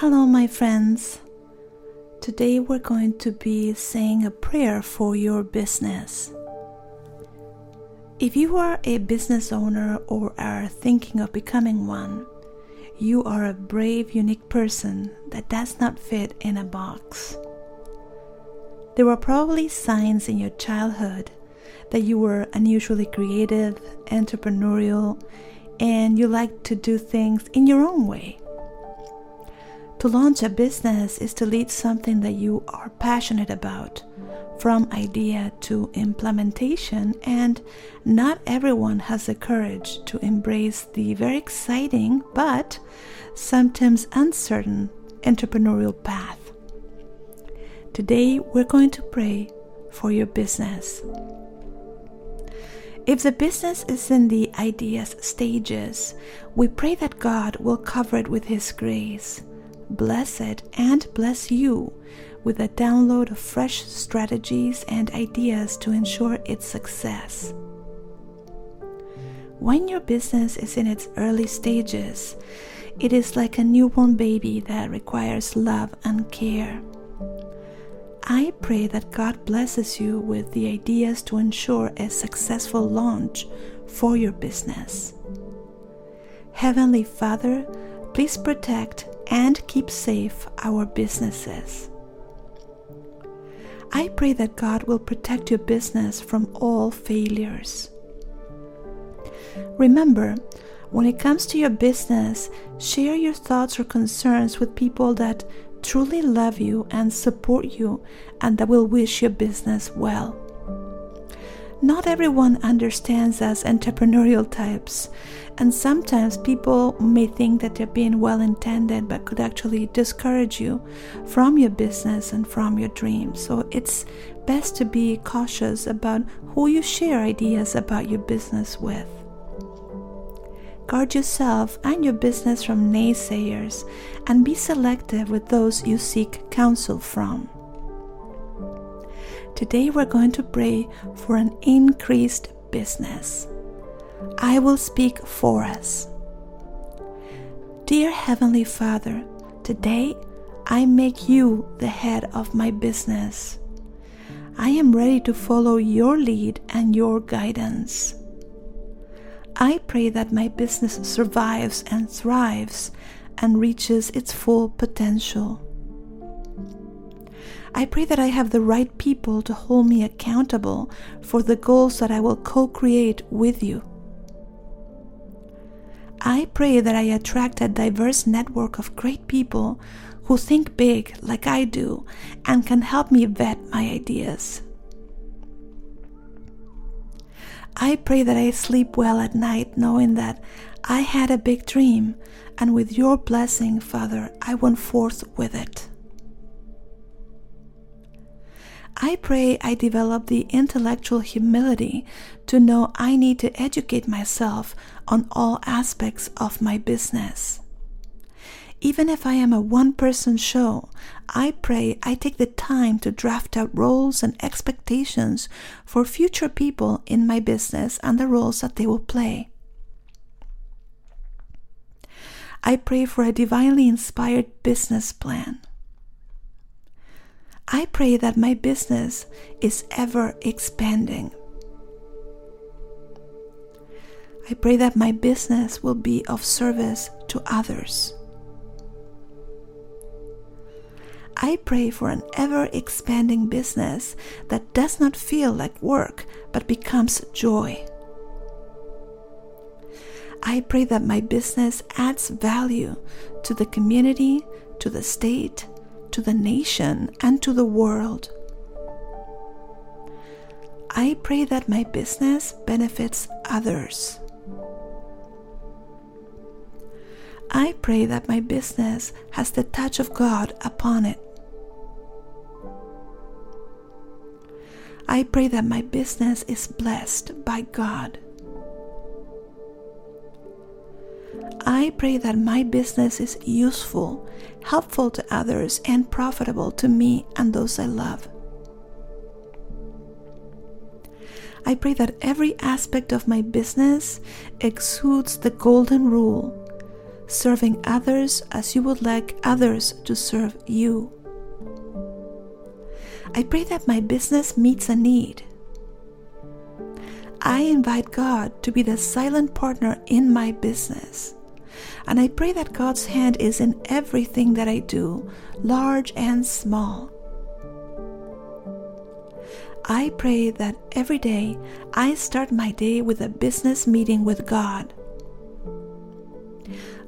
Hello, my friends. Today we're going to be saying a prayer for your business. If you are a business owner or are thinking of becoming one, you are a brave, unique person that does not fit in a box. There were probably signs in your childhood that you were unusually creative, entrepreneurial, and you like to do things in your own way. To launch a business is to lead something that you are passionate about, from idea to implementation, and not everyone has the courage to embrace the very exciting but sometimes uncertain entrepreneurial path. Today, we're going to pray for your business. If the business is in the ideas stages, we pray that God will cover it with His grace bless it and bless you with a download of fresh strategies and ideas to ensure its success. When your business is in its early stages, it is like a newborn baby that requires love and care. I pray that God blesses you with the ideas to ensure a successful launch for your business. Heavenly Father, please protect and keep safe our businesses. I pray that God will protect your business from all failures. Remember, when it comes to your business, share your thoughts or concerns with people that truly love you and support you and that will wish your business well. Not everyone understands us entrepreneurial types, and sometimes people may think that they're being well intended but could actually discourage you from your business and from your dreams. So it's best to be cautious about who you share ideas about your business with. Guard yourself and your business from naysayers and be selective with those you seek counsel from. Today we're going to pray for an increased business. I will speak for us. Dear Heavenly Father, today I make you the head of my business. I am ready to follow your lead and your guidance. I pray that my business survives and thrives and reaches its full potential. I pray that I have the right people to hold me accountable for the goals that I will co create with you. I pray that I attract a diverse network of great people who think big like I do and can help me vet my ideas. I pray that I sleep well at night knowing that I had a big dream, and with your blessing, Father, I went forth with it. I pray I develop the intellectual humility to know I need to educate myself on all aspects of my business. Even if I am a one person show, I pray I take the time to draft out roles and expectations for future people in my business and the roles that they will play. I pray for a divinely inspired business plan. I pray that my business is ever expanding. I pray that my business will be of service to others. I pray for an ever expanding business that does not feel like work but becomes joy. I pray that my business adds value to the community, to the state, to the nation, and to the world. I pray that my business benefits others. I pray that my business has the touch of God upon it. I pray that my business is blessed by God. I pray that my business is useful, helpful to others, and profitable to me and those I love. I pray that every aspect of my business exudes the golden rule serving others as you would like others to serve you. I pray that my business meets a need. I invite God to be the silent partner in my business. And I pray that God's hand is in everything that I do, large and small. I pray that every day I start my day with a business meeting with God.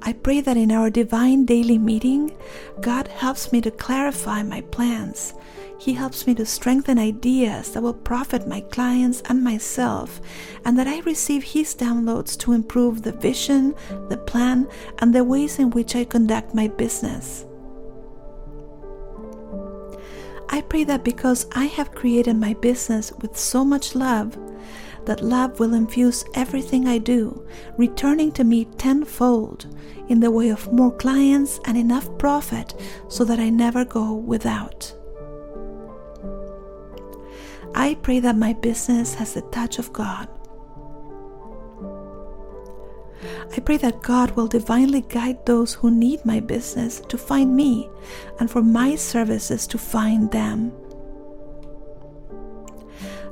I pray that in our divine daily meeting, God helps me to clarify my plans. He helps me to strengthen ideas that will profit my clients and myself, and that I receive His downloads to improve the vision, the plan, and the ways in which I conduct my business. I pray that because I have created my business with so much love, that love will infuse everything I do, returning to me tenfold in the way of more clients and enough profit so that I never go without. I pray that my business has the touch of God I pray that God will divinely guide those who need my business to find me and for my services to find them.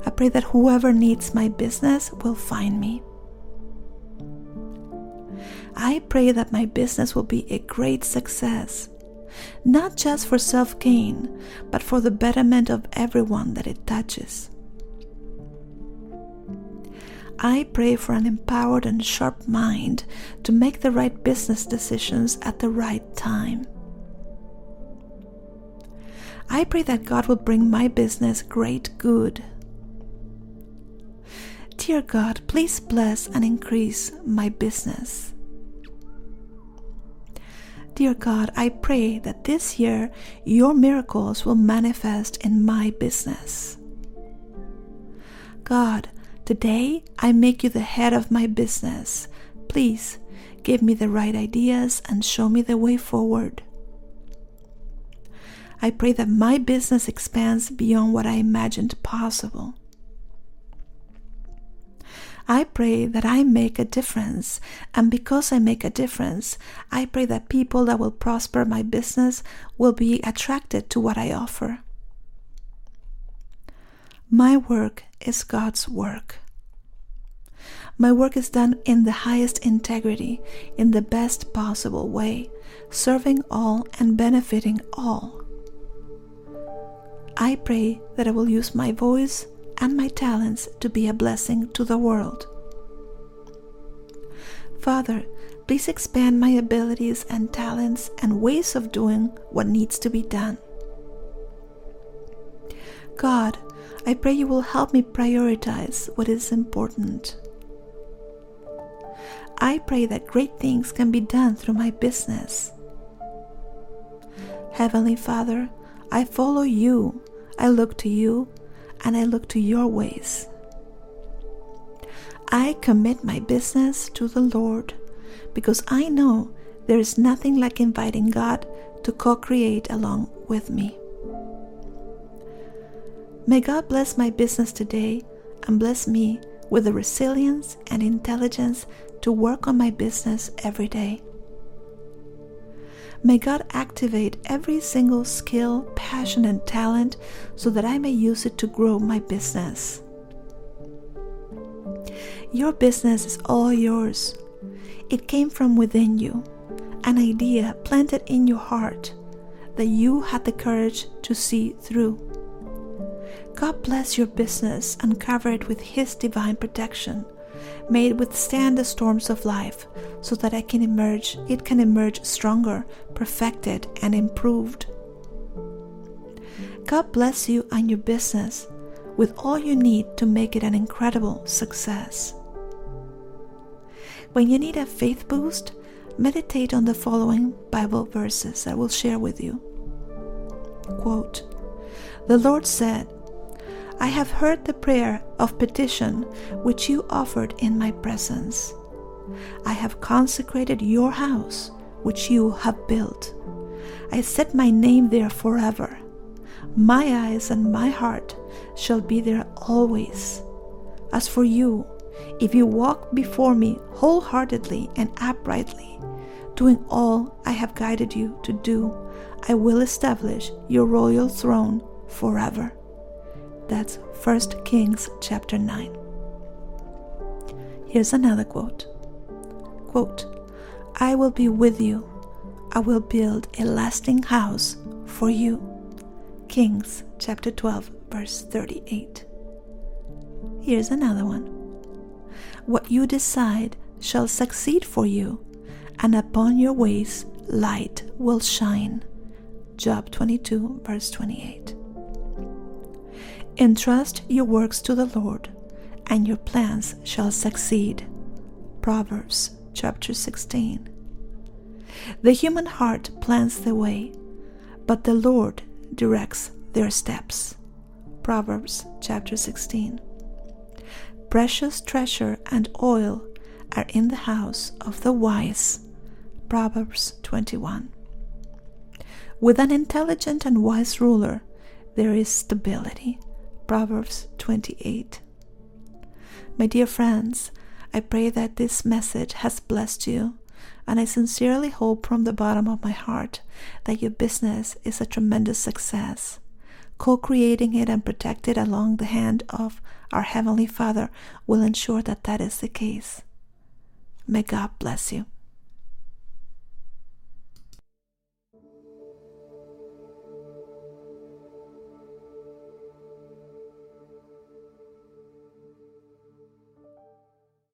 I pray that whoever needs my business will find me. I pray that my business will be a great success, not just for self gain, but for the betterment of everyone that it touches. I pray for an empowered and sharp mind to make the right business decisions at the right time. I pray that God will bring my business great good. Dear God, please bless and increase my business. Dear God, I pray that this year your miracles will manifest in my business. God, Today, I make you the head of my business. Please give me the right ideas and show me the way forward. I pray that my business expands beyond what I imagined possible. I pray that I make a difference, and because I make a difference, I pray that people that will prosper my business will be attracted to what I offer. My work is God's work. My work is done in the highest integrity, in the best possible way, serving all and benefiting all. I pray that I will use my voice and my talents to be a blessing to the world. Father, please expand my abilities and talents and ways of doing what needs to be done. God, I pray you will help me prioritize what is important. I pray that great things can be done through my business. Heavenly Father, I follow you, I look to you, and I look to your ways. I commit my business to the Lord because I know there is nothing like inviting God to co create along with me. May God bless my business today and bless me with the resilience and intelligence to work on my business every day. May God activate every single skill, passion, and talent so that I may use it to grow my business. Your business is all yours. It came from within you, an idea planted in your heart that you had the courage to see through. God bless your business and cover it with His divine protection. May it withstand the storms of life so that I can emerge, it can emerge stronger, perfected, and improved. God bless you and your business with all you need to make it an incredible success. When you need a faith boost, meditate on the following Bible verses I will share with you. Quote, the Lord said, I have heard the prayer of petition which you offered in my presence. I have consecrated your house which you have built. I set my name there forever. My eyes and my heart shall be there always. As for you, if you walk before me wholeheartedly and uprightly, doing all I have guided you to do, I will establish your royal throne forever. That's 1 Kings chapter 9. Here's another quote. Quote, I will be with you. I will build a lasting house for you. Kings chapter 12 verse 38. Here's another one. What you decide shall succeed for you, and upon your ways light will shine. Job 22, verse 28. Entrust your works to the Lord, and your plans shall succeed. Proverbs chapter 16. The human heart plans the way, but the Lord directs their steps. Proverbs chapter 16. Precious treasure and oil are in the house of the wise. Proverbs 21. With an intelligent and wise ruler, there is stability. Proverbs 28. My dear friends, I pray that this message has blessed you, and I sincerely hope from the bottom of my heart that your business is a tremendous success. Co creating it and protect it along the hand of our Heavenly Father will ensure that that is the case. May God bless you.